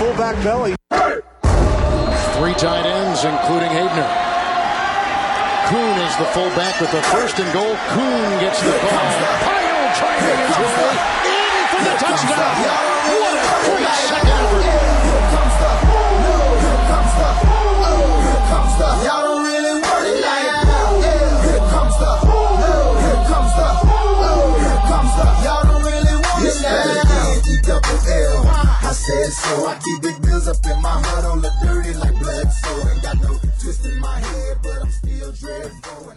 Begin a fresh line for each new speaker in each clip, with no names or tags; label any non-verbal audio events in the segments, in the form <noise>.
fullback belly.
Three tight ends, including Habener. Kuhn is the fullback with the first and goal. Kuhn gets the ball. Pyle trying to his way in for the touchdown. What a great second effort.
Y'all don't really Said so. I keep big bills up in my heart on the dirty like blood. So ain't got no twist in my head, but I'm still dreadful.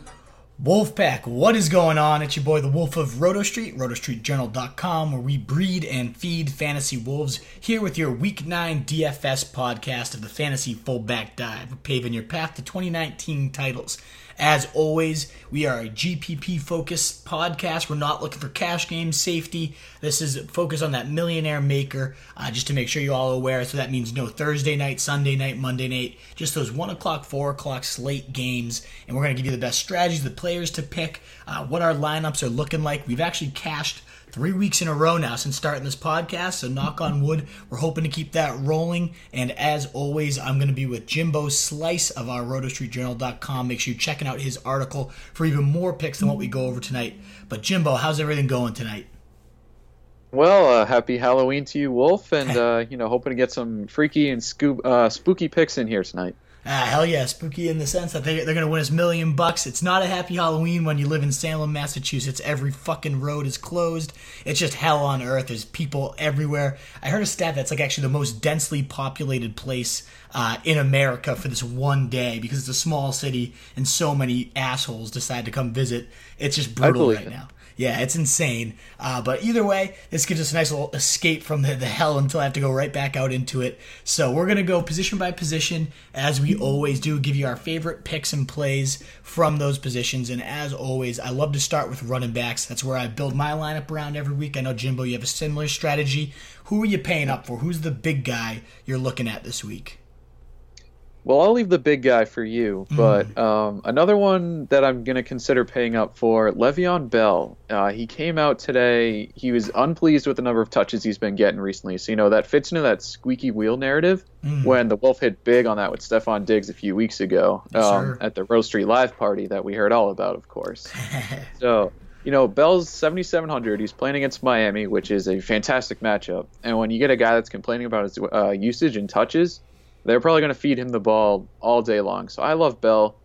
Wolfpack, what is going on? It's your boy, the Wolf of Roto Street, rotostreetjournal.com, where we breed and feed fantasy wolves. Here with your Week 9 DFS podcast of the Fantasy Fullback Dive. Paving your path to 2019 titles. As always, we are a GPP focused podcast. We're not looking for cash games, safety. This is focused on that millionaire maker, uh, just to make sure you're all aware. So that means no Thursday night, Sunday night, Monday night, just those 1 o'clock, 4 o'clock slate games. And we're going to give you the best strategies, the players to pick, uh, what our lineups are looking like. We've actually cashed three weeks in a row now since starting this podcast. So knock on wood, we're hoping to keep that rolling. And as always, I'm going to be with Jimbo Slice of our RotoStreetJournal.com. Make sure you're checking out his article for even more picks than what we go over tonight. But Jimbo, how's everything going tonight?
Well, uh, happy Halloween to you, Wolf, and <laughs> uh, you know, hoping to get some freaky and scoop, uh, spooky picks in here tonight.
Ah, hell yeah, spooky in the sense that they, they're going to win us million bucks. It's not a happy Halloween when you live in Salem, Massachusetts. Every fucking road is closed. It's just hell on earth. There's people everywhere. I heard a stat that's like actually the most densely populated place uh, in America for this one day because it's a small city and so many assholes decide to come visit. It's just brutal right
it.
now. Yeah, it's insane. Uh, but either way, this gives us a nice little escape from the, the hell until I have to go right back out into it. So we're going to go position by position, as we always do, give you our favorite picks and plays from those positions. And as always, I love to start with running backs. That's where I build my lineup around every week. I know, Jimbo, you have a similar strategy. Who are you paying up for? Who's the big guy you're looking at this week?
Well, I'll leave the big guy for you, but um, another one that I'm going to consider paying up for, Le'Veon Bell. Uh, he came out today. He was unpleased with the number of touches he's been getting recently. So, you know, that fits into that squeaky wheel narrative when the Wolf hit big on that with Stefon Diggs a few weeks ago
Yes,
um, at the Rose Street Live party that we heard all about, of course. <laughs> so, you know, Bell's 7,700. He's playing against Miami, which is a fantastic matchup. And when you get a guy that's complaining about his uh, usage and touches, they're probably going to feed him the ball all day long. So I love Bell.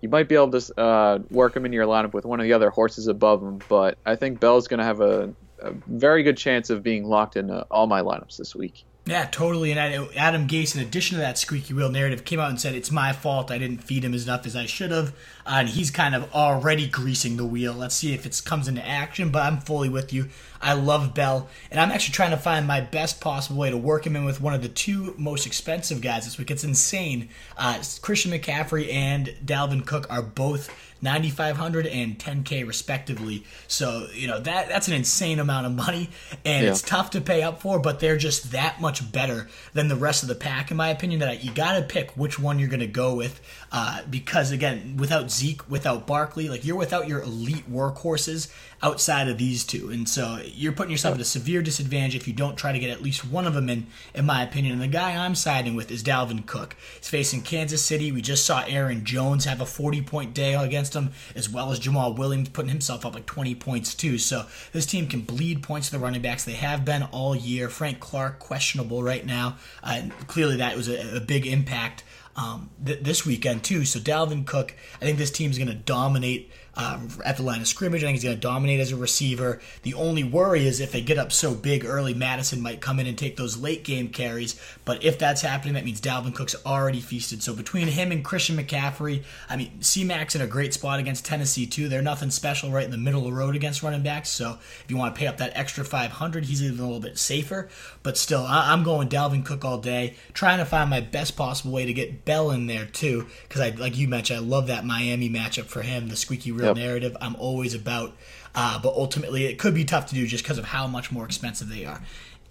You might be able to uh, work him in your lineup with one of the other horses above him, but I think Bell's going to have a, a very good chance of being locked in uh, all my lineups this week.
Yeah, totally. And Adam Gase, in addition to that squeaky wheel narrative, came out and said it's my fault. I didn't feed him as enough as I should have, uh, and he's kind of already greasing the wheel. Let's see if it comes into action. But I'm fully with you. I love Bell, and I'm actually trying to find my best possible way to work him in with one of the two most expensive guys this week. It's insane. Uh, Christian McCaffrey and Dalvin Cook are both 9500 and 10k respectively so you know that that's an insane amount of money and
Yeah.
it's tough to pay up for but they're just that much better than the rest of the pack in my opinion that you got to pick which one you're going to go with uh, because again without Zeke without Barkley like you're without your elite workhorses outside of these two. And so you're putting yourself at a severe disadvantage if you don't try to get at least one of them in in my opinion. And the guy I'm siding with is Dalvin Cook. He's facing Kansas City. We just saw Aaron Jones have a 40 point day against him as well as Jamaal Williams putting himself up like 20 points too. So this team can bleed points to the running backs. They have been all year. Frank Clark questionable right now. Uh, and clearly that was a, a big impact um, th- this weekend too. So Dalvin Cook, I think this team's going to dominate uh, at the line of scrimmage. I think he's going to dominate as a receiver. The only worry is if they get up so big early, Madison might come in and take those late game carries. But if that's happening, that means Dalvin Cook's already feasted. So between him and Christian McCaffrey, I mean, C-Mac's in a great spot against Tennessee too. They're nothing special right in the middle of the road against running backs. So if you want to pay up that extra 500, he's even a little bit safer. But still, I- I'm going Dalvin Cook all day, trying to find my best possible way to get Bell in there too. Because I, like you mentioned, I love that Miami matchup for him, the squeaky wheel
Yep.
narrative. I'm always about. Uh, but ultimately, it could be tough to do just because of how much more expensive they are.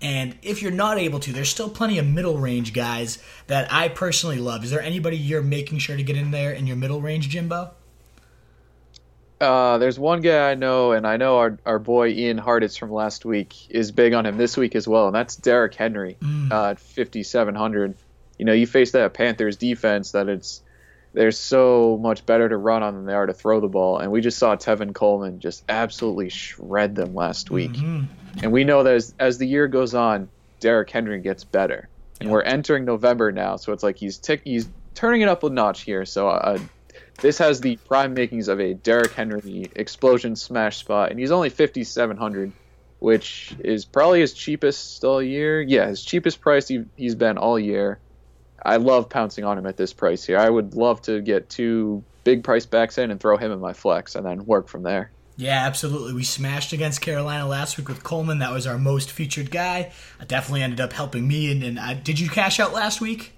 And if you're not able to, there's still plenty of middle range guys that I personally love. Is there anybody you're making sure to get in there in your middle range, Jimbo?
Uh, there's one guy I know, and I know our, our boy Ian Hartitz from last week is big on him this week as well, and that's Derrick Henry
Mm.
uh, at 5,700. You know, you face that Panthers defense that it's they're so much better to run on than they are to throw the ball, and we just saw Tevin Coleman just absolutely shred them last week.
Mhm.
And we know that as, as the year goes on, Derrick Henry gets better, and we're entering November now, so it's like he's tick he's turning it up a notch here. So uh, this has the prime makings of a Derrick Henry explosion smash spot, and he's only 5,700, which is probably his cheapest all year. Yeah, his cheapest price he, he's been all year. I love pouncing on him at this price here. I would love to get two big price backs in and throw him in my flex, and then work from there.
Yeah, absolutely. We smashed against Carolina last week with Coleman. That was our most featured guy. I definitely ended up helping me. And, and I, did you cash out last week?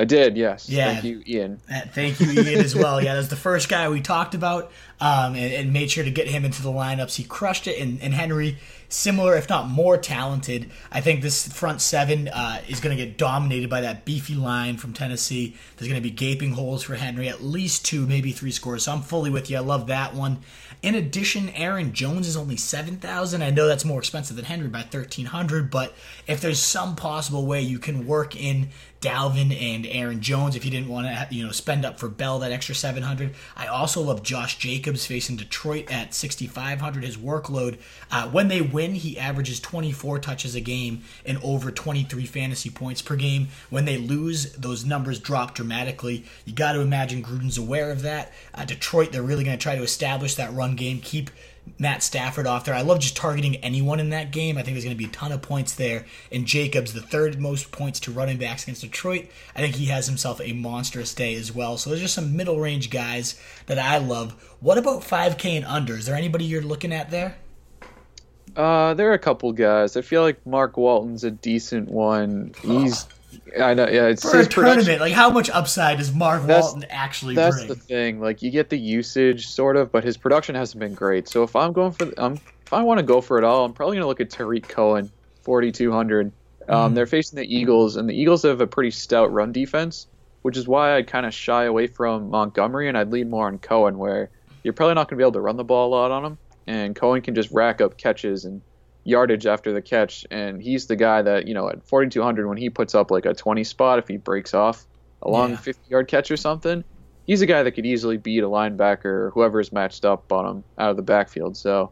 I did, yes.
Yeah.
Thank you, Ian.
Uh, Thank you, Ian, as well. Yeah, that's the first guy we talked about, um, and, and made sure to get him into the lineups. He crushed it, and, and Henry, similar if not more talented. I think this front seven uh, is going to get dominated by that beefy line from Tennessee. There's going to be gaping holes for Henry, at least two, maybe three scores. So I'm fully with you. I love that one. In addition, Aaron Jones is only seven thousand. I know that's more expensive than Henry by thirteen hundred, but if there's some possible way you can work in Dalvin and Aaron Jones, if you didn't want to, you know, spend up for Bell that extra seven hundred. I also love Josh Jacobs facing Detroit at sixty five hundred. His workload uh, when they win, he averages twenty four touches a game and over twenty three fantasy points per game. When they lose, those numbers drop dramatically. You got to imagine Gruden's aware of that. Uh, Detroit, they're really going to try to establish that run game, keep Matt Stafford off there. I love just targeting anyone in that game. I think there's going to be a ton of points there. And Jacobs, the third most points to running backs against Detroit, I think he has himself a monstrous day as well. So there's just some middle range guys that I love. What about 5K and under? Is there anybody you're looking at there?
Uh, there are a couple guys. I feel like Mark Walton's a decent one. He's, I know, yeah, it's
For a
his production.
tournament, like how much upside does Mark
That's-
Walton actually
That's
bring?
That's the thing. Like you get the usage sort of, but his production hasn't been great. So if I'm going for, um, if I want to go for it all, I'm probably gonna look at Tarik Cohen, 4,200. Um, They're facing the Eagles, and the Eagles have a pretty stout run defense, which is why I'd kind of shy away from Montgomery and I'd lean more on Cohen, where you're probably not gonna be able to run the ball a lot on him, and Cohen can just rack up catches and yardage after the catch, and he's the guy that you know at 4,200 when he puts up like a 20 spot if he breaks off a long
Yeah.
50 yard catch or something, he's a guy that could easily beat a linebacker or whoever's matched up on him out of the backfield. So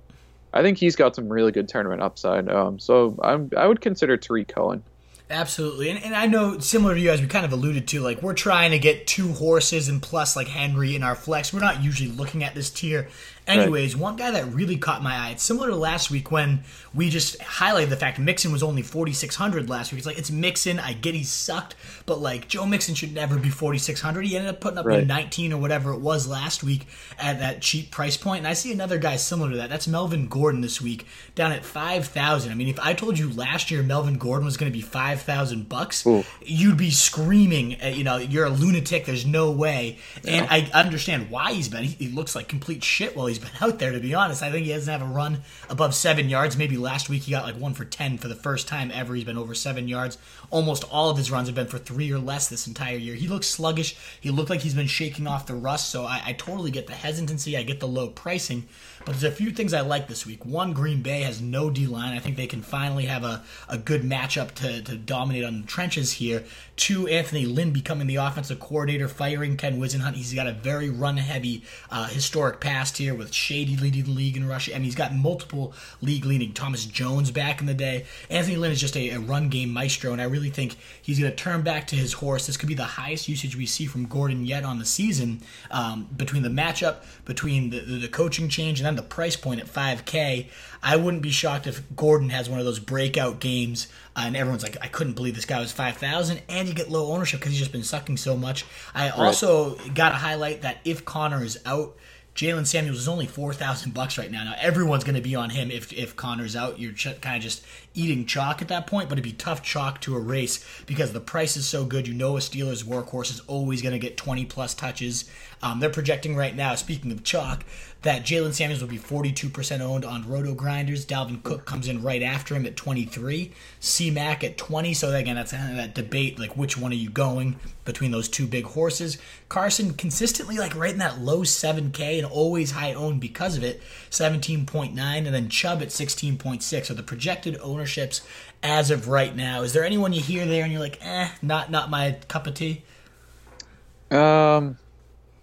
I think he's got some really good tournament upside. Um, so I'm, I would consider Tarik Cohen.
Absolutely. And, and I know, similar to you guys, we kind of alluded to, like, we're trying to get two horses and plus, like, Henry in our flex. We're not usually looking at this tier. Anyways, one guy that really caught my eye, it's similar to last week when we just highlighted the fact Mixon was only 4,600 last week. It's like, it's Mixon. I get he sucked, but, like, Joe Mixon should never be 4,600. He ended up putting up
Right.
the 19 or whatever it was last week at that cheap price point. And I see another guy similar to that. That's Melvin Gordon this week, down at 5,000. I mean, if I told you last year Melvin Gordon was going to be 5,000 bucks, you'd be screaming, uh, you know, you're a lunatic. There's no way. And I understand why he's been. He, he looks like complete shit while he's been <laughs> out there, to be honest. I think he doesn't have a run above seven yards. Maybe last week he got like one for 10 for the first time ever. He's been over seven yards. Almost all of his runs have been for three or less this entire year. He looks sluggish. He looked like he's been shaking off the rust. So I, I totally get the hesitancy. I get the low pricing. But there's a few things I like this week. One, Green Bay has no D line. I think they can finally have a, a good matchup to, to dominate on the trenches here. Two, Anthony Lynn becoming the offensive coordinator, firing Ken Whisenhunt. He's got a very run heavy uh, historic past here with Shady leading the league in rushing. Mean, he's got multiple league leading. Thomas Jones back in the day. Anthony Lynn is just a, a run game maestro, and I really think he's going to turn back to his horse. This could be the highest usage we see from Gordon yet on the season um, between the matchup, between the, the, the coaching change, and then the price point at 5K. I wouldn't be shocked if Gordon has one of those breakout games, uh, and everyone's like, I couldn't believe this guy was 5,000, and you get low ownership because he's just been sucking so much. I also got to highlight that if Conner is out, Jaylen Samuels is only four thousand bucks right now. Now everyone's going to be on him if if Conner's out. You're ch- kind of just eating chalk at that point, but it'd be tough chalk to erase because the price is so good. You know a Steelers workhorse is always going to get 20 plus touches. Um, they're projecting right now, speaking of chalk, that Jaylen Samuels will be 42% owned on Roto Grinders. Dalvin Cook comes in right after him at 23. C Mac at 20. So again, that's kind of that debate, like which one are you going between those two big horses? Carson consistently like right in that low 7K and always high owned because of it, 17.9, and then Chubb at 16.6. So the projected ownerships as of right now. Is there anyone you hear there and you're like, eh, not not my cup of tea?
Um,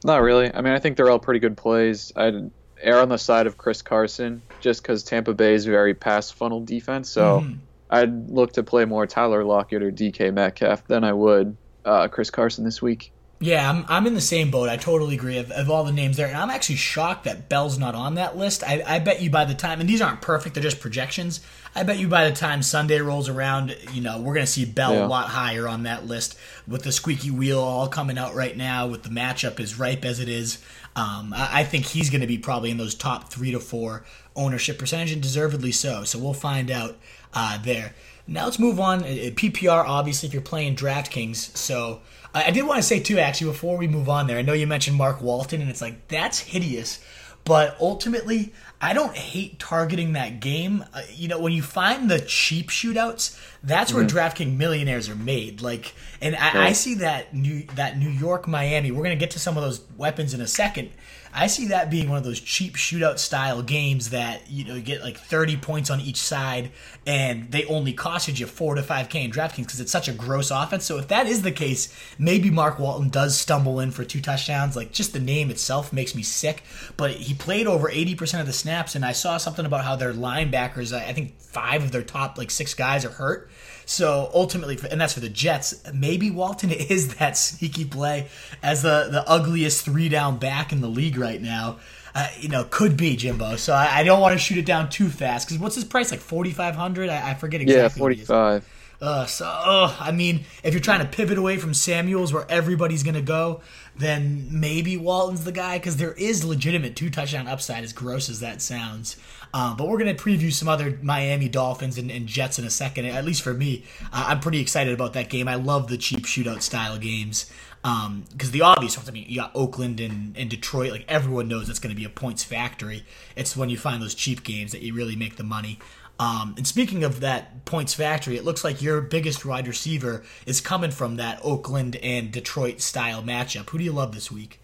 not really. I mean, I think they're all pretty good plays. I'd err on the side of Chris Carson just because Tampa Bay is very pass funnel defense. So
Mm-hmm.
I'd look to play more Tyler Lockett or DK Metcalf than I would uh, Chris Carson this week.
Yeah, I'm, I'm in the same boat. I totally agree of, of all the names there. And I'm actually shocked that Bell's not on that list. I, I bet you by the time, and these aren't perfect, they're just projections. I bet you by the time Sunday rolls around, you know, we're going to see Bell
Yeah.
a lot higher on that list with the squeaky wheel all coming out right now, with the matchup as ripe as it is. Um, I, I think he's going to be probably in those top three to four ownership percentage, and deservedly so. So we'll find out uh, there. Now let's move on. Uh, PPR, obviously, if you're playing DraftKings. So I I did want to say too, actually, before we move on there, I know you mentioned Mark Walton, and it's like that's hideous. But ultimately, I don't hate targeting that game. Uh, you know, when you find the cheap shootouts, that's where DraftKings millionaires are made. Like, and I, I see that New that New York Miami. We're gonna get to some of those weapons in a second. I see that being one of those cheap shootout style games that you know you get like 30 points on each side, and they only costed you four to five k in DraftKings because it's such a gross offense. So if that is the case, maybe Mark Walton does stumble in for two touchdowns. Like just the name itself makes me sick. But he played over 80 percent of the snaps, and I saw something about how their linebackers. I think five of their top like six guys are hurt. So ultimately, and that's for the Jets. Maybe Walton <laughs> is that sneaky play as the the ugliest three down back in the league right now. Uh, you know, could be Jimbo. So I, I don't want to shoot it down too fast because what's his price? Like forty five hundred? I, I forget exactly.
Yeah,
what
45.
Uh, so, uh, I mean, if you're trying to pivot away from Samuels, where everybody's going to go, then maybe Walton's the guy because there is legitimate two touchdown upside, as gross as that sounds. Um, but we're going to preview some other Miami Dolphins and, and Jets in a second. At least for me, uh, I'm pretty excited about that game. I love the cheap shootout style games because the obvious ones. I mean, you got Oakland and, and Detroit. Like everyone knows it's going to be a points factory. It's when you find those cheap games that you really make the money. Um, and speaking of that points factory, it looks like your biggest wide receiver is coming from that Oakland and Detroit style matchup. Who do you love this week?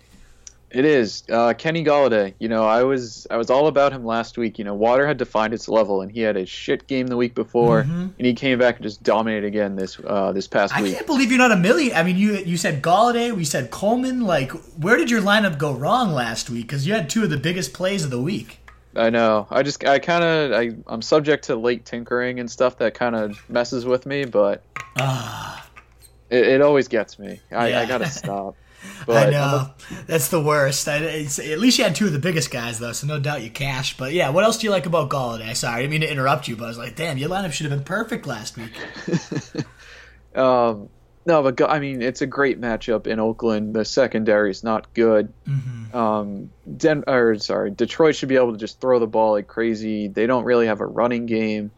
It is uh, Kenny Golladay. You know, I was I was all about him last week. You know, Water had defined its level, and he had a shit game the week before, and he came back and just dominated again this uh, this past
I
week.
I can't believe you're not a million. I mean, you you said Golladay, we said Coleman. Like, where did your lineup go wrong last week? Because you had two of the biggest plays of the week.
I know. I just I kind of I I'm subject to late tinkering and stuff that kind of messes with me, but it, it always gets me. I,
Ah. Yeah.
I gotta <laughs> stop.
I
But I'm
know that's the worst. I, it's, at least you had two of the biggest guys, though, so no doubt you cashed. But yeah, what else do you like about Golladay? Sorry, I didn't mean to interrupt you, but I was like, damn, your lineup should have been perfect last week. <laughs>
Um, no, but I mean, it's a great matchup in Oakland. The secondary is not good.
Mm-hmm.
Um, Den- or sorry, Detroit should be able to just throw the ball like crazy. They don't really have a running game.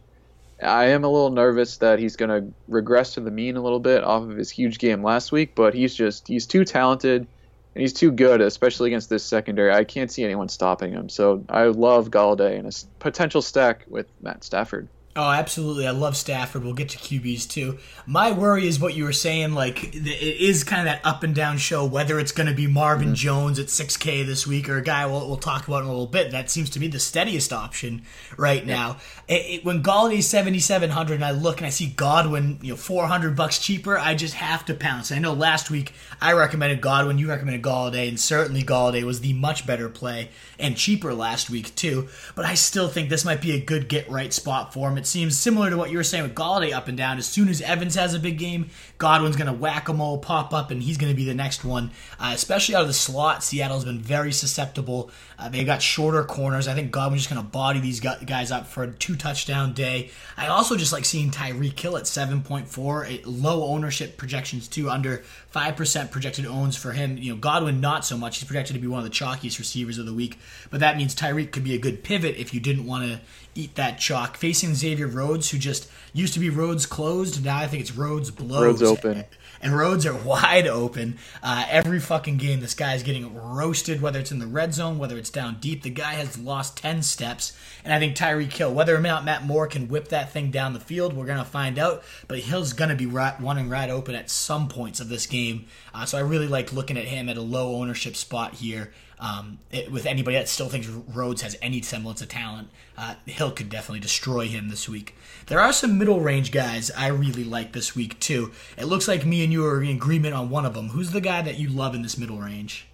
I am a little nervous that he's going to regress to the mean a little bit off of his huge game last week, but he's just he's too talented and he's too good, especially against this secondary. I can't see anyone stopping him. So I love Golladay and a potential stack with Matt Stafford.
Oh, absolutely. I love Stafford. We'll get to QBs too. My worry is what you were saying. Like, it is kind of that up and down show, whether it's going to be Marvin mm-hmm. Jones at 6K this week or a guy we'll, we'll talk about in a little bit. That seems to be the steadiest option right now. It, it, when Golladay's 7,700 and I look and I see Godwin, you know, 400 bucks cheaper, I just have to pounce. I know last week I recommended Godwin, you recommended Golladay, and certainly Galladay was the much better play and cheaper last week too. But I still think this might be a good get right spot for him. It seems similar to what you were saying with Golladay up and down. As soon as Evans has a big game, Godwin's going to whack a mole, pop up, and he's going to be the next one. Uh, especially out of the slot, Seattle's been very susceptible. Uh, they got shorter corners. I think Godwin's just going to body these guys up for a two touchdown day. I also just like seeing Tyreek Hill at 7.4, low ownership projections too, under 5% projected owns for him. You know, Godwin not so much. He's projected to be one of the chalkiest receivers of the week, but that means Tyreek could be a good pivot if you didn't want to eat that chalk. Facing Xavier Rhodes, who just used to be Rhodes closed, now I think it's Rhodes blows.
Rhodes open.
And roads are <laughs> wide open. Uh, every fucking game, this guy's getting roasted, whether it's in the red zone, whether it's down deep. The guy has lost 10 steps. And I think Tyreek Hill, whether or not Matt Moore can whip that thing down the field, we're going to find out. But Hill's going to be right, running right open at some points of this game. Uh, so I really like looking at him at a low ownership spot here. Um, it, with anybody that still thinks Rhodes has any semblance of talent, uh, Hill could definitely destroy him this week. There are some middle range guys I really like this week too. It looks like me and you are in agreement on one of them. Who's the guy that you love in this middle range?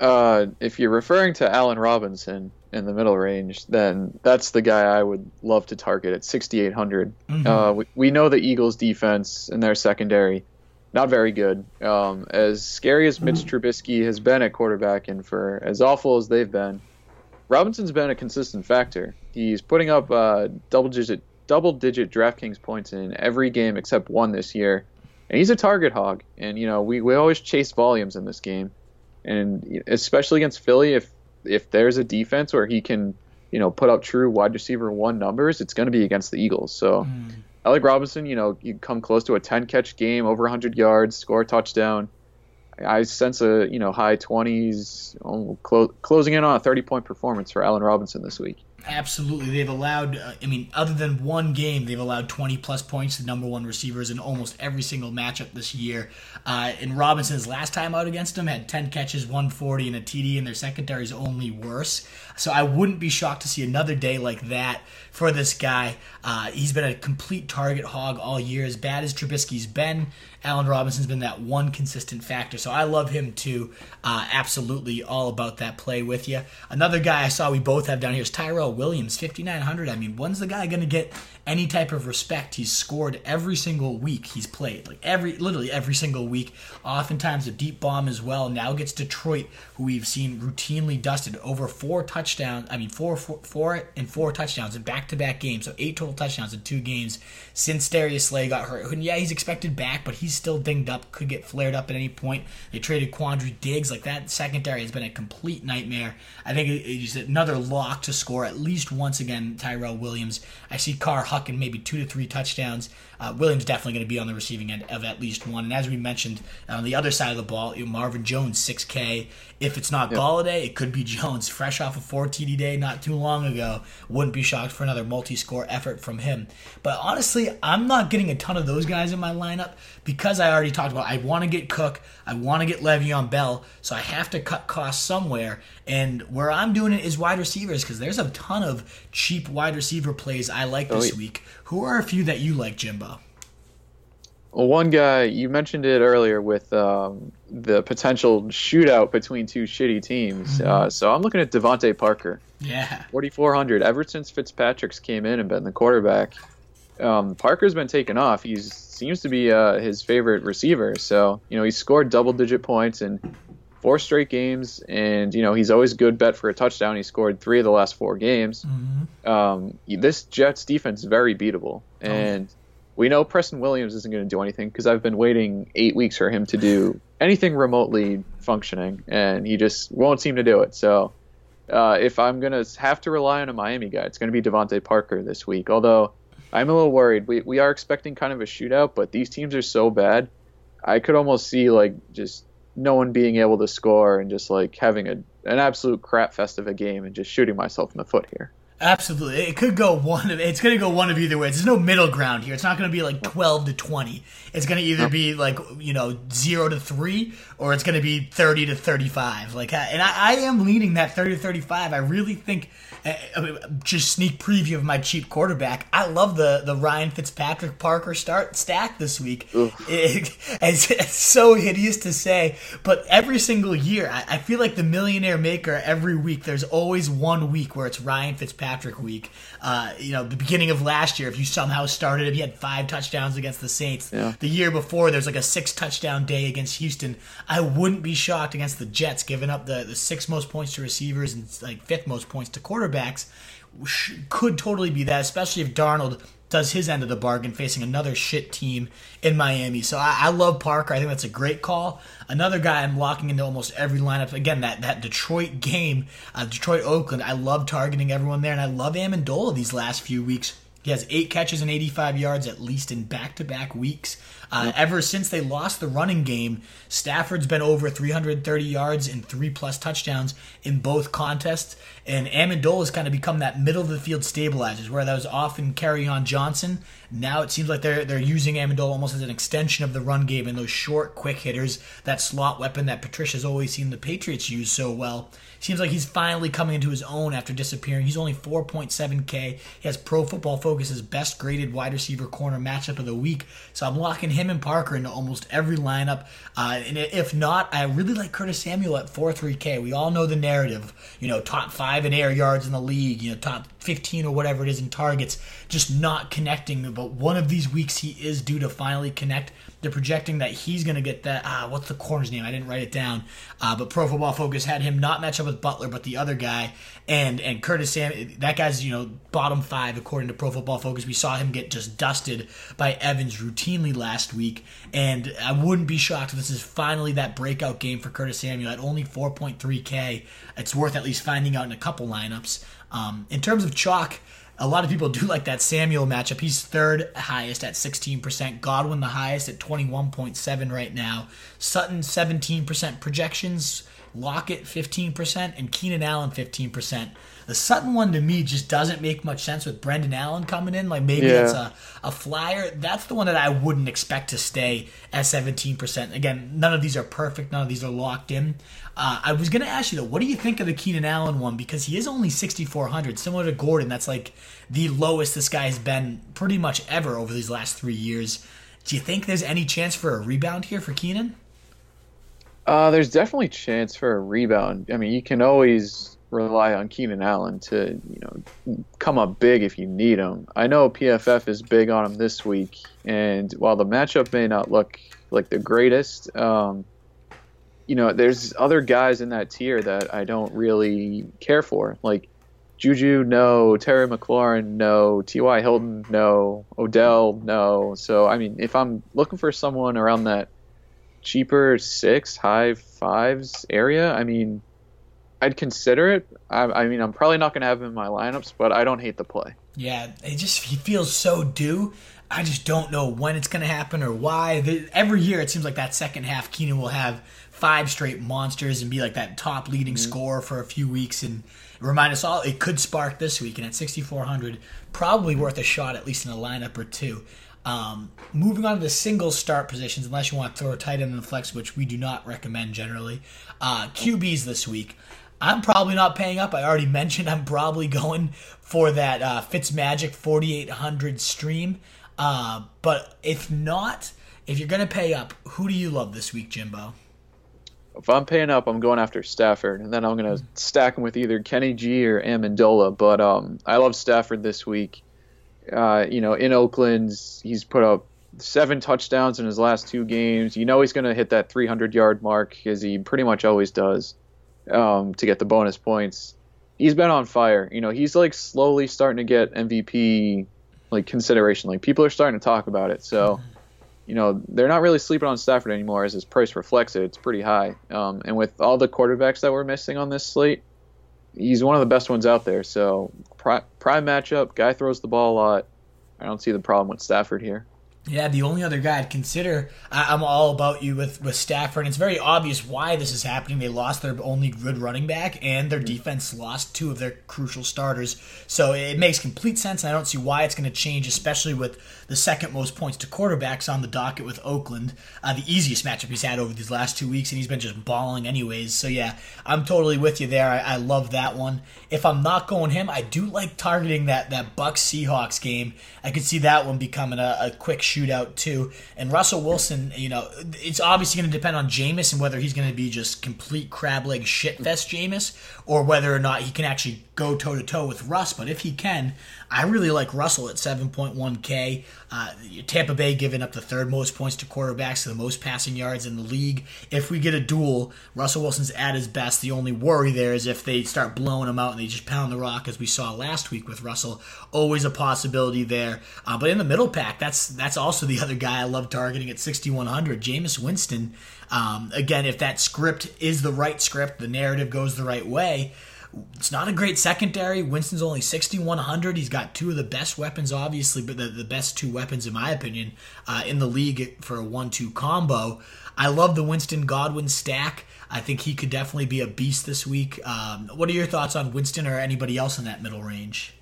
Uh, if you're referring to Allen Robinson in the middle range, then that's the guy I would love to target at 6,800. Mm-hmm. Uh, we, we know the Eagles' defense and their secondary not very good. Um, as scary as Mitch Trubisky has been at quarterback, and for as awful as they've been, Robinson's been a consistent factor. He's putting up uh, double digit double digit DraftKings points in every game except one this year, and he's a target hog. And you know we, we always chase volumes in this game, and especially against Philly, if if there's a defense where he can you know put up true wide receiver one numbers, it's going to be against the Eagles. So. Mm Allen Robinson, you know, you come close to a 10 catch game, over 100 yards, score a touchdown. I sense a you know high 20s, um, clo- closing in on a 30 point performance for Allen Robinson this week.
Absolutely, they've allowed. Uh, I mean, other than one game, they've allowed 20 plus points to number one receivers in almost every single matchup this year. Uh, and Robinson's last time out against them had 10 catches, 140, and a TD, and their secondary is only worse. So I wouldn't be shocked to see another day like that for this guy. Uh, he's been a complete target hog all year. As bad as Trubisky's been, Allen Robinson's been that one consistent factor. So I love him too. Uh, absolutely all about that play with you. Another guy I saw we both have down here is Tyrell Williams, 5,900. I mean, when's the guy going to get any type of respect. He's scored every single week he's played, like every literally every single week. Oftentimes a deep bomb as well. Now gets Detroit, who we've seen routinely dusted over four touchdowns. I mean four four, four and four touchdowns in back to back games. So eight total touchdowns in two games since Darius Slay got hurt. And yeah, he's expected back, but he's still dinged up. Could get flared up at any point. They traded Quandre Diggs. Like that secondary has been a complete nightmare. I think it's another lock to score at least once again. Tyrell Williams. I see Carr Hucking maybe two to three touchdowns. Uh, Williams definitely going to be on the receiving end of at least one. And as we mentioned, on the other side of the ball, you know, Marvin Jones, 6K. If it's not yep. Golladay, it could be <laughs> Jones, fresh off a 4 TD day not too long ago. Wouldn't be shocked for another multi score effort from him. But honestly, I'm not getting a ton of those guys in my lineup because I already talked about I want to get Cook, I want to get Le'Veon Bell, so I have to cut costs somewhere. And where I'm doing it is wide receivers because there's a ton of cheap wide receiver plays I like oh, this oh, week. Who are a few that you like, Jimbo?
Well, one guy you mentioned it earlier with um, the potential shootout between two shitty teams. Mm-hmm. Uh, so I'm looking at DeVante Parker.
Yeah,
4,400. Ever since Fitzpatrick's came in and been the quarterback, um, Parker's been taken off. He seems to be uh, his favorite receiver. So you know he scored double-digit points in four straight games, and you know he's always a good bet for a touchdown. He scored three of the last four games. Mm-hmm. Um, this Jets defense is very beatable, and. Oh we know Preston Williams isn't going to do anything because I've been waiting eight weeks for him to do <laughs> anything remotely functioning, and he just won't seem to do it. So uh, if I'm going to have to rely on a Miami guy, it's going to be DeVante Parker this week. Although I'm a little worried. We, we are expecting kind of a shootout, but these teams are so bad. I could almost see like just no one being able to score and just like having a an absolute crap fest of a game and just shooting myself in the foot here.
Absolutely, it could go one of it's going to go one of either ways. There's no middle ground here. It's not going to be like 12 to 20. It's going to either be like you know zero to three, or it's going to be 30 to 35. Like, and I, I am leaning that 30 to 35. I really think just sneak preview of my cheap quarterback. I love the the Ryan Fitzpatrick Parker start stack this week. It, <laughs> it's, it's, so hideous to say, but every single year, I, I, feel like the millionaire maker. Every week, there's always one week where it's Ryan Fitzpatrick week. Uh, you know, the beginning of last year, if you somehow started him, he had five touchdowns against the Saints.
Yeah.
The year before, there's like a six touchdown day against Houston. I wouldn't be shocked against the Jets, giving up the, the six most points to receivers and like fifth most points to quarterbacks. Sh- Could totally be that, especially if Darnold does his end of the bargain facing another shit team in Miami. So I, I love Parker. I think that's a great call. Another guy I'm locking into almost every lineup. Again, that that Detroit game, uh, Detroit Oakland. I love targeting everyone there, and I love Amendola these last few weeks. He has eight catches and 85 yards at least in back to back weeks. Uh, ever since they lost the running game, Stafford's been over 330 yards and three plus touchdowns in both contests. And Amendola has kind of become that middle of the field stabilizers, where that was often Kerryon Johnson. Now it seems like they're they're using Amendola almost as an extension of the run game and those short, quick hitters, that slot weapon that Patricia's always seen the Patriots use so well. Seems like he's finally coming into his own after disappearing. He's only 4.7K. He has Pro Football Focus's best graded wide receiver corner matchup of the week. So I'm locking him and Parker into almost every lineup. Uh, and if not, I really like Curtis Samuel at 4.3K. We all know the narrative. You know, top five in air yards in the league. You know, top 15 or whatever it is in targets. Just not connecting. But one of these weeks he is due to finally connect. They're projecting that he's going to get that. Ah, what's the corner's name? I didn't write it down. Uh, but Pro Football Focus had him not match up with Butler, but the other guy. And and Curtis Sam, that guy's you know bottom five according to Pro Football Focus. We saw him get just dusted by Evans routinely last week, and I wouldn't be shocked if this is finally that breakout game for Curtis Samuel at only 4.3K. It's worth at least finding out in a couple lineups. Um, in terms of chalk a lot of people do like that Samuel matchup. He's third highest at 16%. Godwin the highest at 21.7 right now. Sutton 17% projections. Lockett 15% and Keenan Allen 15%. The Sutton one to me just doesn't make much sense with Brandon Allen coming in. Like maybe
Yeah.
it's a, a flyer. That's the one that I wouldn't expect to stay at 17%. Again, none of these are perfect. None of these are locked in. Uh, I was going to ask you though, what do you think of the Keenan Allen one? Because he is only 6,400, similar to Gordon. That's like the lowest this guy has been pretty much ever over these last three years. Do you think there's any chance for a rebound here for Keenan?
Uh, there's definitely chance for a rebound. I mean, you can always rely on Keenan Allen to, you know, come up big if you need him. I know PFF is big on him this week, and while the matchup may not look like the greatest, um, you know, there's other guys in that tier that I don't really care for. Like Juju, no. Terry McLaurin, no. T.Y. Hilton, no. Odell, no. So, I mean, if I'm looking for someone around that cheaper six, high fives area, I mean, I'd consider it. I, I mean, I'm probably not going to have him in my lineups, but I don't hate the play.
Yeah, it just he feels so due. I just don't know when it's going to happen or why. The, every year it seems like that second half, Keenan will have five straight monsters and be like that top leading scorer for a few weeks and remind us all it could spark this week. And at 6,400, probably worth a shot at least in a lineup or two. Um, moving on to the single start positions, unless you want to throw a tight end in the flex, which we do not recommend generally. Uh, QBs this week. I'm probably not paying up. I already <laughs> mentioned I'm probably going for that uh, Fitzmagic 4800 stream. Uh, but if not, if you're going to pay up, who do you love this week, Jimbo?
If I'm paying up, I'm going after Stafford, and then I'm going to stack him with either Kenny G or Amendola. But um, I love Stafford this week. Uh, you know, in Oakland, he's put up seven touchdowns in his last two games. You know he's going to hit that 300 yard mark, as he pretty much always does, um, to get the bonus points. He's been on fire. You know, he's like slowly starting to get MVP like consideration. Like people are starting to talk about it. So you know, they're not really sleeping on Stafford anymore as his price reflects it. It's pretty high. Um, and with all the quarterbacks that we're missing on this slate, he's one of the best ones out there. So pri- prime matchup, guy throws the ball a lot. I don't see the problem with Stafford here.
Yeah, the only other guy I'd consider, I, I'm all about you with, with Stafford. And it's very obvious why this is happening. They lost their only good running back, and their defense lost two of their crucial starters. So it makes complete sense, and I don't see why it's going to change, especially with the second most points to quarterbacks on the docket with Oakland. Uh, the easiest matchup he's had over these last two weeks, and he's been just balling anyways. So yeah, I'm totally with you there. I, I love that one. If I'm not going him, I do like targeting that, that Bucs Seahawks game. I could see that one becoming a, a quick shootout too. And Russell Wilson, you know, it's obviously going to depend on Jameis and whether he's going to be just complete crab leg shitfest Jameis or whether or not he can actually go toe to toe with Russ. But if he can, I really like Russell at 7.1K. Uh, Tampa Bay giving up the third most points to quarterbacks, the most passing yards in the league. If we get a duel, Russell Wilson's at his best. The only worry there is if they start blowing him out they just pound the rock, as we saw last week with Russell. Always a possibility there. Uh, but in the middle pack, that's that's also the <laughs> other guy I love targeting at 6,100, Jameis Winston. Um, again, if that script is the right script, the narrative goes the right way it's not a great secondary. Winston's only 6,100. He's got two of the best weapons, obviously, but the, the best two weapons, in my opinion, uh, in the league for a 1 2 combo. I love the Winston Godwin stack. I think he could definitely be a beast this week. Um, what are your thoughts on Winston or anybody else in that middle range?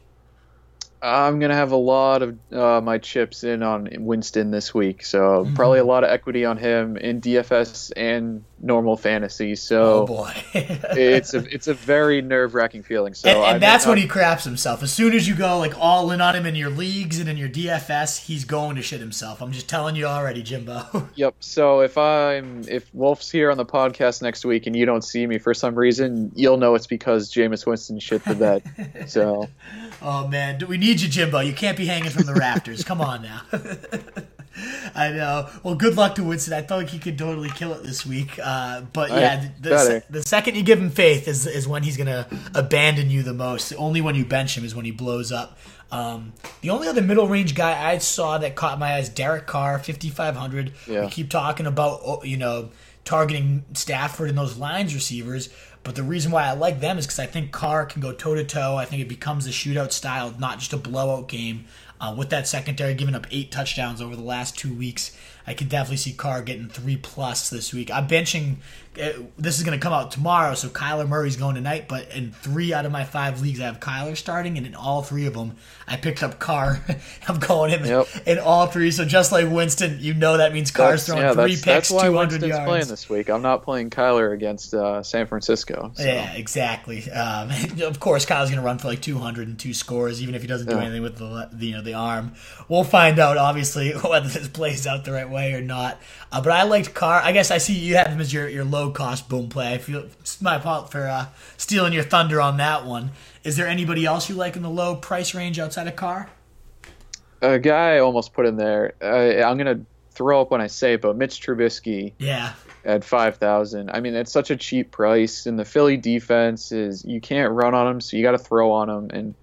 I'm gonna have a lot of uh, my chips in on Winston this week, so mm-hmm. probably a lot of equity on him in DFS and normal fantasy. So
oh boy, <laughs>
it's a it's a very nerve wracking feeling. So
and, and that's not... when he craps himself. As soon as you go like all in on him in your leagues and in your DFS, he's going to shit himself. I'm just telling you already, Jimbo. <laughs>
yep. So if I'm if Wolf's here on the podcast next week and you don't see me for some reason, you'll know it's because Jameis Winston shit the bed. so. <laughs>
Oh man, do we need you, Jimbo. You can't be hanging from the rafters. Come on now. <laughs> I know. Well, good luck to Winston. I thought he could totally kill it this week. Uh, but yeah, the, the, the, second you give him faith is is when he's gonna abandon you the most. The only when you bench him is when he blows up. Um, the only other middle range guy I saw that caught my eyes, Derek Carr, fifty five hundred. Yeah. We keep talking about oh, you know targeting Stafford and those Lions receivers. But the reason why I like them is because I think Carr can go toe to toe. I think it becomes a shootout style, not just a blowout game. Uh, with that secondary giving up eight touchdowns over the last two weeks, I could definitely see Carr getting three plus this week. I'm benching. Uh, this is going to come out tomorrow, so Kyler Murray's going tonight. But in three out of my five leagues, I have Kyler starting, and in all three of them, I picked up Carr. <laughs> I'm going him yep. in all three. So just like Winston, you know that means Carr's that's, throwing yeah, three
that's,
picks, that's 200
Winston's
yards.
playing this week. I'm not playing Kyler against uh, San Francisco. So.
Yeah, exactly. Um, <laughs> of course, Kyle's going to run for like 200 and two scores, even if he doesn't do yeah. anything with the, the you know the arm. We'll find out, obviously, <laughs> whether this plays out the right way or not. Uh, but I liked Carr. I guess I see you have him as your, your low cost boom play. I feel it's my fault for uh, stealing your thunder on that one. Is there anybody else you like in the low price range outside of Carr?
A guy I almost put in there. Uh, I'm gonna throw up when I say, it, but Mitch Trubisky.
Yeah.
At five thousand, I mean it's such a cheap price, and the Philly defense is you can't run on them, so you got to throw on them, and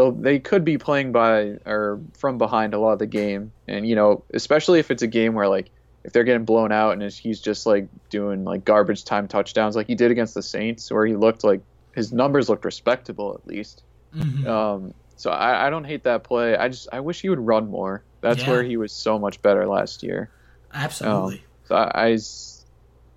they they could be playing by or from behind a lot of the game, and you know especially if it's a game where like if they're getting blown out and he's just like doing like garbage time touchdowns like he did against the Saints, where he looked like his numbers looked respectable at least. Mm-hmm. Um, so I, I, don't hate that play. I just I wish he would run more. That's yeah. where he was so much better last year.
Absolutely. Um,
so I, I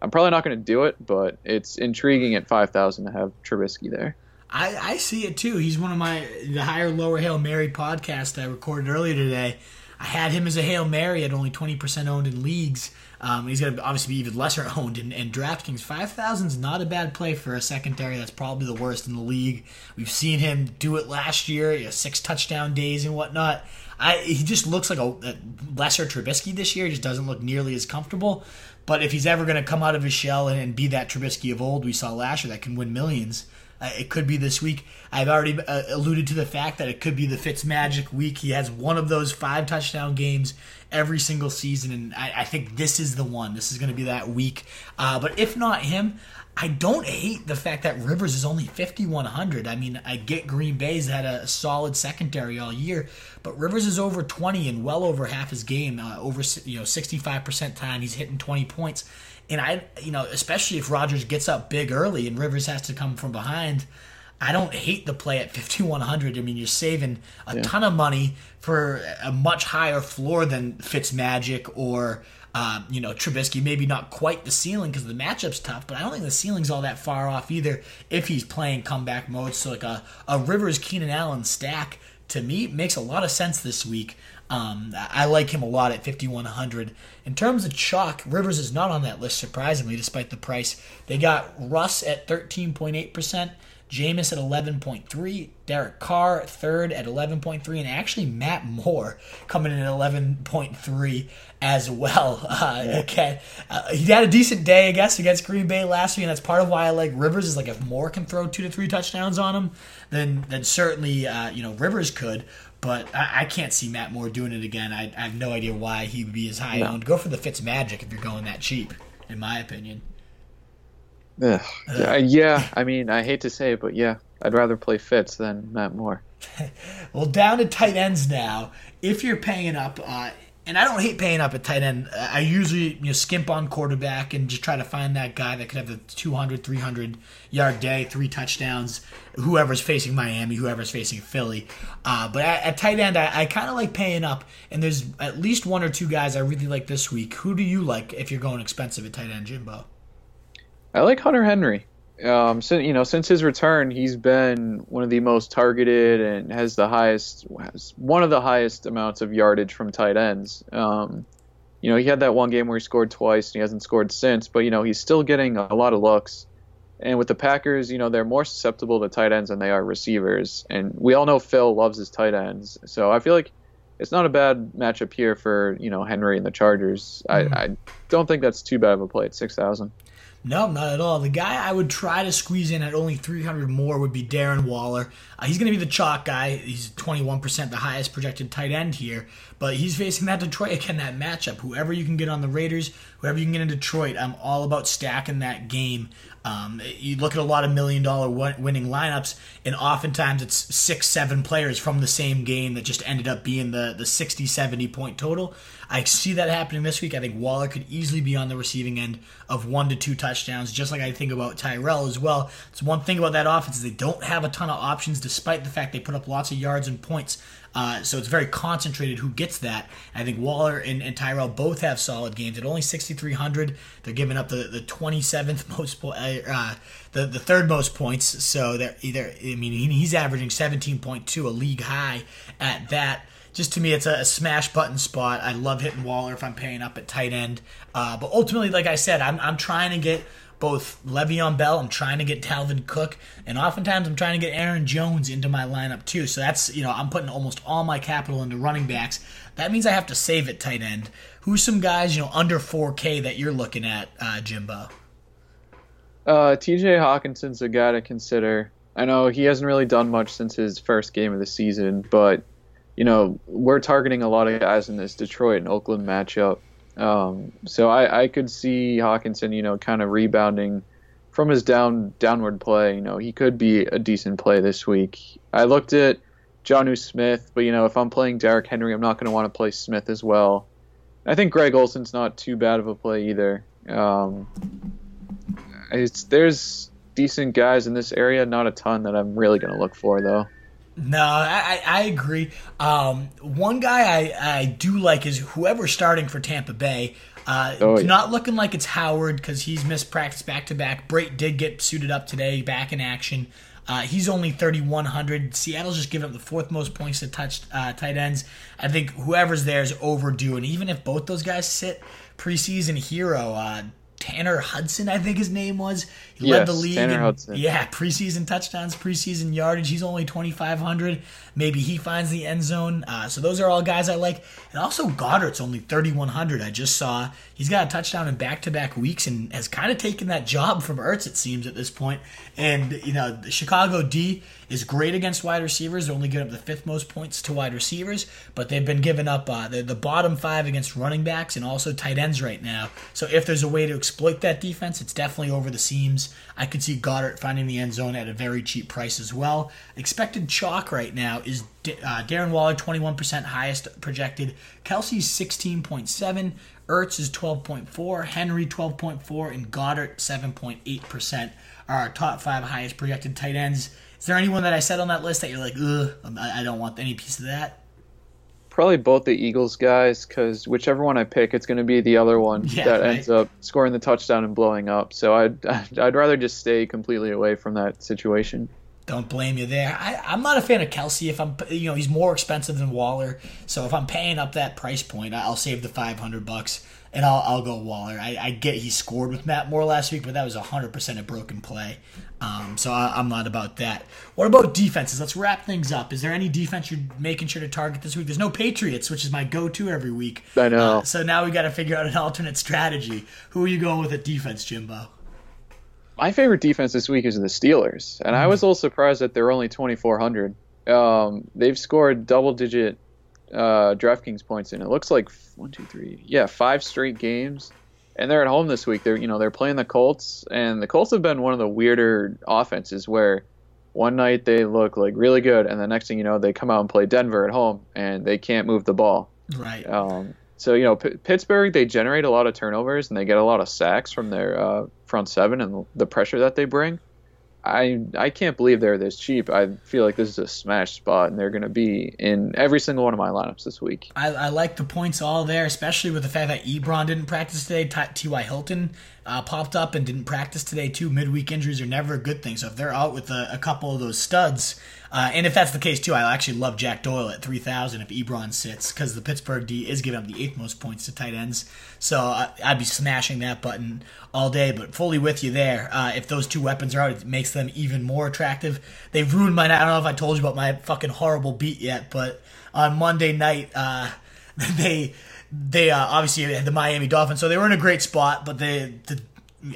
I'm probably not going to do it, but it's intriguing at five thousand to have Trubisky there.
I, I see it too. He's one of my the higher lower hail mary podcast I recorded earlier today. I had him as a Hail Mary at only 20% owned in leagues. Um, he's going to obviously be even lesser <laughs> owned in, in DraftKings. 5,000 is not a bad play for a secondary. That's probably the worst in the league. We've seen him do it last year, you know, six touchdown days and whatnot. I, he just looks like a, a lesser Trubisky this year. He just doesn't look nearly as comfortable. But if he's ever going to come out of his shell and, and, be that Trubisky of old we saw last year that can win millions, uh, it could be this week. I've already uh, alluded to the fact that it could be the Fitz Magic week. He has one of those five touchdown games every single season, and I, I think this is the one. This is going to be that week. Uh, but if not him, I don't hate the fact that Rivers is only 5,100. I mean, I get Green Bay's had a solid secondary all year, but Rivers is over 20 and well over half his game, uh, over you know 65% time he's hitting 20 points. And I, you know, especially if Rodgers gets up big early and Rivers has to come from behind, I don't hate the play at <laughs> 5100. I mean, you're saving a yeah. ton of money for a much higher floor than Fitzmagic or uh, you know Trubisky. Maybe not quite the ceiling because the matchup's tough, but I don't think the ceiling's all that far off either if he's playing comeback mode. So like a a Rivers Keenan Allen stack to me makes a lot of sense this week. Um, I like him a lot at 5100. In terms of chalk, Rivers is not on that list surprisingly, despite the price. They got Russ at 13.8%, Jameis at 11.3, Derek Carr third at 11.3, and actually Matt Moore coming in at 11.3 as well. <laughs> Uh, okay, uh, he had a decent day, I guess, against Green Bay last week, and that's part of why I like Rivers. Is like if Moore can throw two to three touchdowns on him, then then certainly uh, you know Rivers could. But I, I, can't see Matt Moore doing it again. I, I, have no idea why he would be as high no. owned. Go for the Fitz Magic if you're going that cheap, in my opinion.
Yeah, I mean, I hate to say it, but yeah, I'd rather play Fitz than Matt Moore. <laughs>
well, down to tight ends now. If you're paying up, uh, and I don't hate paying up at tight end. I usually you know skimp on quarterback and just try to find that guy that could have the 200, 300 yard day, three touchdowns. Whoever's facing Miami, whoever's facing Philly. Uh, but at, at, tight end, I, I kind of like paying up. And there's at least one or two guys I really like this week. Who do you like if you're going expensive at tight end, Jimbo?
I like Hunter Henry. Um, since you know, since his return, he's been one of the most targeted and has the highest, has one of the highest amounts of yardage from tight ends. Um, you know, he had that one game where he scored twice, and he hasn't scored since. But you know, he's still getting a lot of looks. And with the Packers, you know, they're more susceptible to tight ends than they are receivers. And we all know Phil loves his tight ends, so I feel like it's not a bad matchup here for you know Henry and the Chargers. Mm. I, I don't think that's too bad of a play at six thousand.
No, not at all. The guy I would try to squeeze in at only 300 more would be Darren Waller. Uh, he's going to be the chalk guy. He's 21%, the highest projected tight end here. But he's facing that Detroit again, that matchup. Whoever you can get on the Raiders, whoever you can get in Detroit, I'm all about stacking that game. Um, you look at a lot of million dollar winning lineups, and oftentimes it's six, seven players from the same game that just ended up being the, the 60, 70 point total. I see that happening this week. I think Waller could easily be on the receiving end of one to two touchdowns, just like I think about Tyrell as well. It's one thing about that offense is they don't have a ton of options, despite the fact they put up lots of yards and points. Uh, so it's very concentrated who gets that. I think Waller and, and Tyrell both have solid games. At only 6,300, they're giving up the, the 27th <laughs> most po- uh, uh, the the third most points. So they're either I mean he's averaging 17.2, a league high at that. Just to me, it's a, a smash button spot. I love hitting Waller if I'm paying up at tight end. Uh, but ultimately, like I said, I'm I'm trying to get both Le'Veon Bell. I'm trying to get Dalvin Cook, and oftentimes I'm trying to get Aaron Jones into my lineup too. So that's you know I'm putting almost all my capital into running backs. That means I have to save at tight end. Who's some guys you know under 4K that you're looking at, uh, Jimbo?
Uh, T.J. Hockenson's a guy to consider. I know he hasn't really done much since his first game of the season, but you know we're targeting a lot of guys in this Detroit and Oakland matchup. Um, so I, I could see Hockenson, you know, kind of rebounding from his down downward play. You know, he could be a decent play this week. I looked at Jonnu Smith, but you know, if I'm playing Derrick Henry, I'm not going to want to play Smith as well. I think Greg Olsen's not too bad of a play either. Um, there's decent guys in this area, not a ton that I'm really going to look for though.
No, I, I agree. Um, one guy I, I do like is whoever's starting for Tampa Bay. Uh, oh, yeah. Not looking like it's Howard because he's missed practice back to back. Brate did get suited up today, back in action. Uh, he's only 3,100. Seattle's just giving up the fourth most points to touch uh, tight ends. I think whoever's there is overdue. And even if both those guys sit preseason hero, uh, Tanner Hudson, I think his name was. He yes, led the league. Tanner in, Hudson. Yeah, preseason touchdowns, preseason yardage. He's only 2,500. Maybe he finds the end zone. Uh, so those are all guys I like. And also Goedert's only 3,100. I just saw he's got a touchdown in back-to-back weeks and has kind of taken that job from Ertz, it seems, at this point. And, you know, the Chicago D is great against wide receivers. They're only giving up the fifth most points to wide receivers, but they've been giving up uh, the, the bottom five against running backs and also tight ends right now. So if there's a way to exploit that defense, it's definitely over the seams. I could see Goedert finding the end zone at a very cheap price as well. Expected chalk right now is uh, Darren Waller, 21% highest projected. Kelce's 16.7. Ertz is 12.4. Henry, 12.4. And Goedert 7.8% are our top five highest projected tight ends. Is there anyone that I said on that list that you're like, ugh, I don't want any piece of that?
Probably both the Eagles guys, because whichever one I pick, it's going to be the other one <laughs> yeah, that right. ends up scoring the touchdown and blowing up. So <laughs> I'd I'd rather just stay completely away from that situation.
Don't blame you there. I, I'm not a fan of Kelce. If I'm, you know, he's more expensive than Waller. So if I'm paying up that price point, I'll save the 500 bucks and I'll, I'll go Waller. I, I get he scored with Matt Moore last week, but that was 100% a broken play. Um, so I, am not about that. What about defenses? Let's wrap things up. Is there any defense you're making sure to target this week? There's no Patriots, which is my go-to every week.
I know. Uh,
so now we got to figure out an alternate strategy. Who are you going with at defense, Jimbo?
My favorite defense this week is the Steelers, and I was a little surprised that they're only 2,400. Um, they've scored double-digit uh, DraftKings points in it looks like one, two, three, yeah, five straight games and they're at home this week. They're you know they're playing the Colts, and the Colts have been one of the weirder offenses where one night they look like really good, and the next thing you know they come out and play Denver at home, and they can't move the ball.
Right.
Um, so you know P- Pittsburgh they generate a lot of turnovers and they get a lot of sacks from their uh, front seven and the pressure that they bring. I I can't believe they're this cheap. I feel like this is a smash spot, and they're going to be in every single one of my lineups this week.
I, I, like the points all there, especially with the fact that Ebron didn't practice today. T.Y. Hilton uh, popped up and didn't practice today too. Midweek injuries are never a good thing. So if they're out with a, a couple of those studs, uh, and if that's the case too, I actually love Jack Doyle at three thousand if Ebron sits because the Pittsburgh D is giving up the eighth most points to tight ends. So uh, I'd be smashing that button all day. But fully with you there. Uh, if those two weapons are out, it makes them even more attractive. They've ruined my. I don't know if I told you about my fucking horrible beat yet, but on Monday night, uh, <laughs> they they uh, obviously had the Miami Dolphins, so they were in a great spot. But they, the,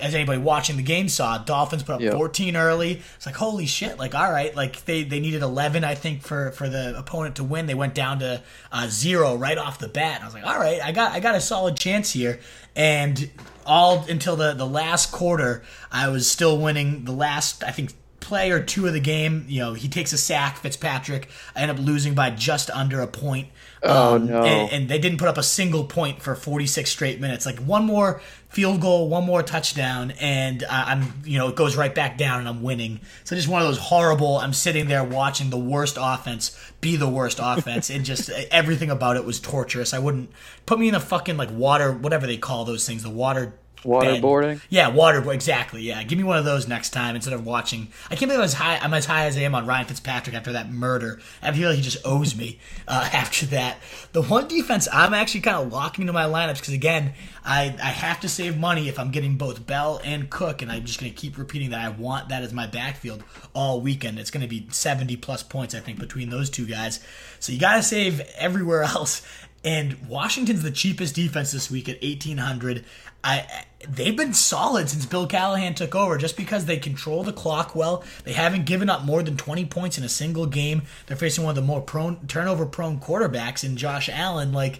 as anybody watching the game saw, Dolphins put up yep. 14 early. It's like holy shit! Like all right, like they, they needed 11, I think, for for the opponent to win. They went down to uh, zero right off the bat. And I was like, all right, I got I got a solid chance here. And all until the the last quarter, I was still winning. The last I think play or two of the game, you know, he takes a sack, Fitzpatrick. I end up losing by just under a point.
Oh um, no!
And, and, they didn't put up a single point for 46 straight minutes. Like one more field goal, one more touchdown, and uh, I'm you know it goes right back down, and I'm winning. So just one of those horrible. I'm sitting there watching the worst offense be the worst offense, and just <laughs> everything about it was torturous. I wouldn't put me in a fucking like water, whatever they call those things, the water
Waterboarding?
Yeah, waterboard. Exactly. Yeah, give me one of those next time instead of watching. I can't believe I'm as high. I'm as high as I am on Ryan Fitzpatrick after that murder. I feel like he just owes me uh, <laughs> after that. The one defense I'm actually kind of locking into my lineups because again, I I have to save money if I'm getting both Bell and Cook, and I'm just going to keep repeating that I want that as my backfield all weekend. It's going to be 70 plus points I think between those two guys. So you got to save everywhere <laughs> else. And Washington's the cheapest defense this week at 1800. I they've been solid since Bill Callahan took over just because they control the clock well. They haven't given up more than 20 points in a single game. They're facing one of the more prone turnover prone quarterbacks in Josh Allen. Like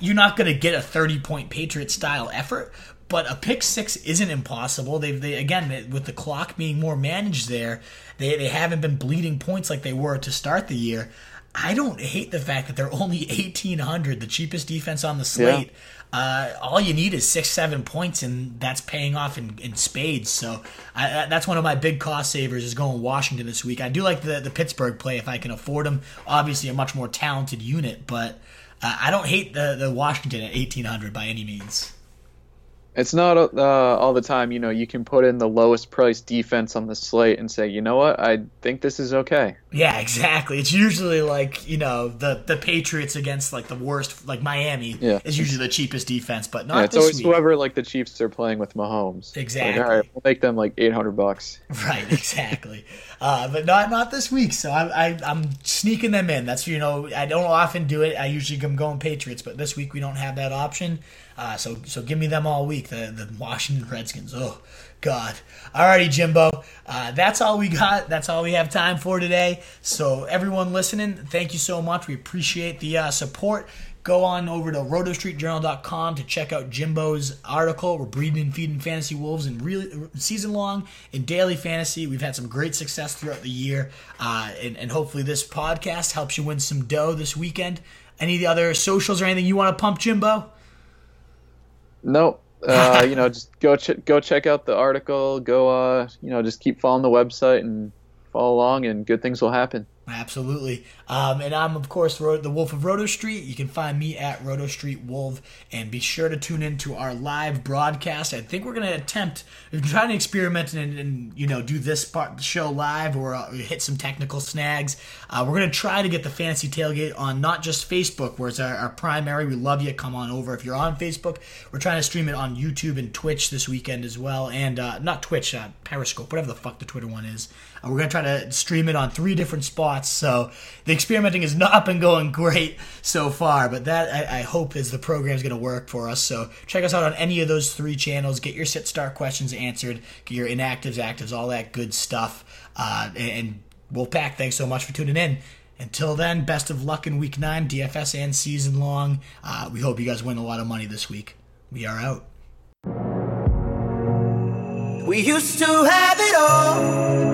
you're not going to get a 30 point Patriot style effort, but a pick six isn't impossible. They've they again with the clock being more managed there, they they haven't been bleeding points like they were to start the year. I don't hate the fact that they're only 1800, the cheapest defense on the slate. Yeah. Uh, all you need is six, seven points, and that's paying off in, in spades. So I, that's one of my big cost savers is going Washington this week. I do like the the Pittsburgh play if I can afford them. Obviously, a much more talented unit, but uh, I don't hate the the Washington at eighteen hundred by any means
it's not uh, all the time. You know, you can put in the lowest price defense on the slate and say, you know what, I think this is okay.
Yeah, exactly. It's usually like you know the the Patriots against like the worst, like Miami
yeah.
is usually the cheapest defense, but not.
Yeah, it's always week. whoever like the Chiefs are playing with Mahomes.
Exactly.
Like, all right, we'll make them like eight hundred bucks. <laughs>
Right. Exactly. uh, but not not this week. So I, I I'm sneaking them in. That's you know I don't often do it. I usually am going Patriots, but this week we don't have that option. Uh, so so give me them all week. The the Washington Redskins. Oh God. Alrighty, Jimbo. Uh, that's all we got. That's all we have time for today. So everyone listening, thank you so much. We appreciate the uh, support. Go on over to rotostreetjournal.com to check out Jimbo's article. We're breeding and feeding fantasy wolves in really season long in daily fantasy. We've had some great success throughout the year, uh, and, and hopefully this podcast helps you win some dough this weekend. Any other socials or anything you want to pump, Jimbo?
No, <laughs> uh, you know, just go ch- go check out the article. Go, uh, you know, just keep following the website and follow along, and good things will happen.
Absolutely. Um, and I'm, of course, the Wolf of Roto Street. You can find me at Roto Street Wolf. And be sure to tune in to our live broadcast. I think we're going to attempt, we're trying to experiment and, and, you know, do this part show live or uh, hit some technical snags. Uh, we're going to try to get the Fantasy Tailgate on not just Facebook, where it's our, our primary. We love you. Come on over. If you're on Facebook, we're trying to stream it on YouTube and Twitch this weekend as well. And uh, not Twitch, uh, Periscope, whatever the fuck the Twitter one is. We're going to try to stream it on three different spots. So the experimenting has <laughs> not been going great so far, but that I, I hope is the program is going to work for us. So check us out on any of those three channels. Get your sit start questions answered, get your inactives, actives, all that good stuff. Uh, and, and Wolfpack, thanks so much for tuning in. Until then, best of luck in week nine, DFS and season long. Uh, we hope you guys win a lot of money this week. We are out.
We used to have it all,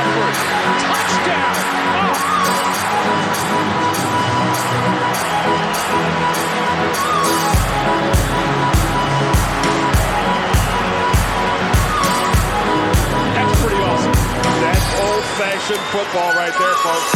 touchdown. That's pretty awesome. That's old-fashioned football right there, folks.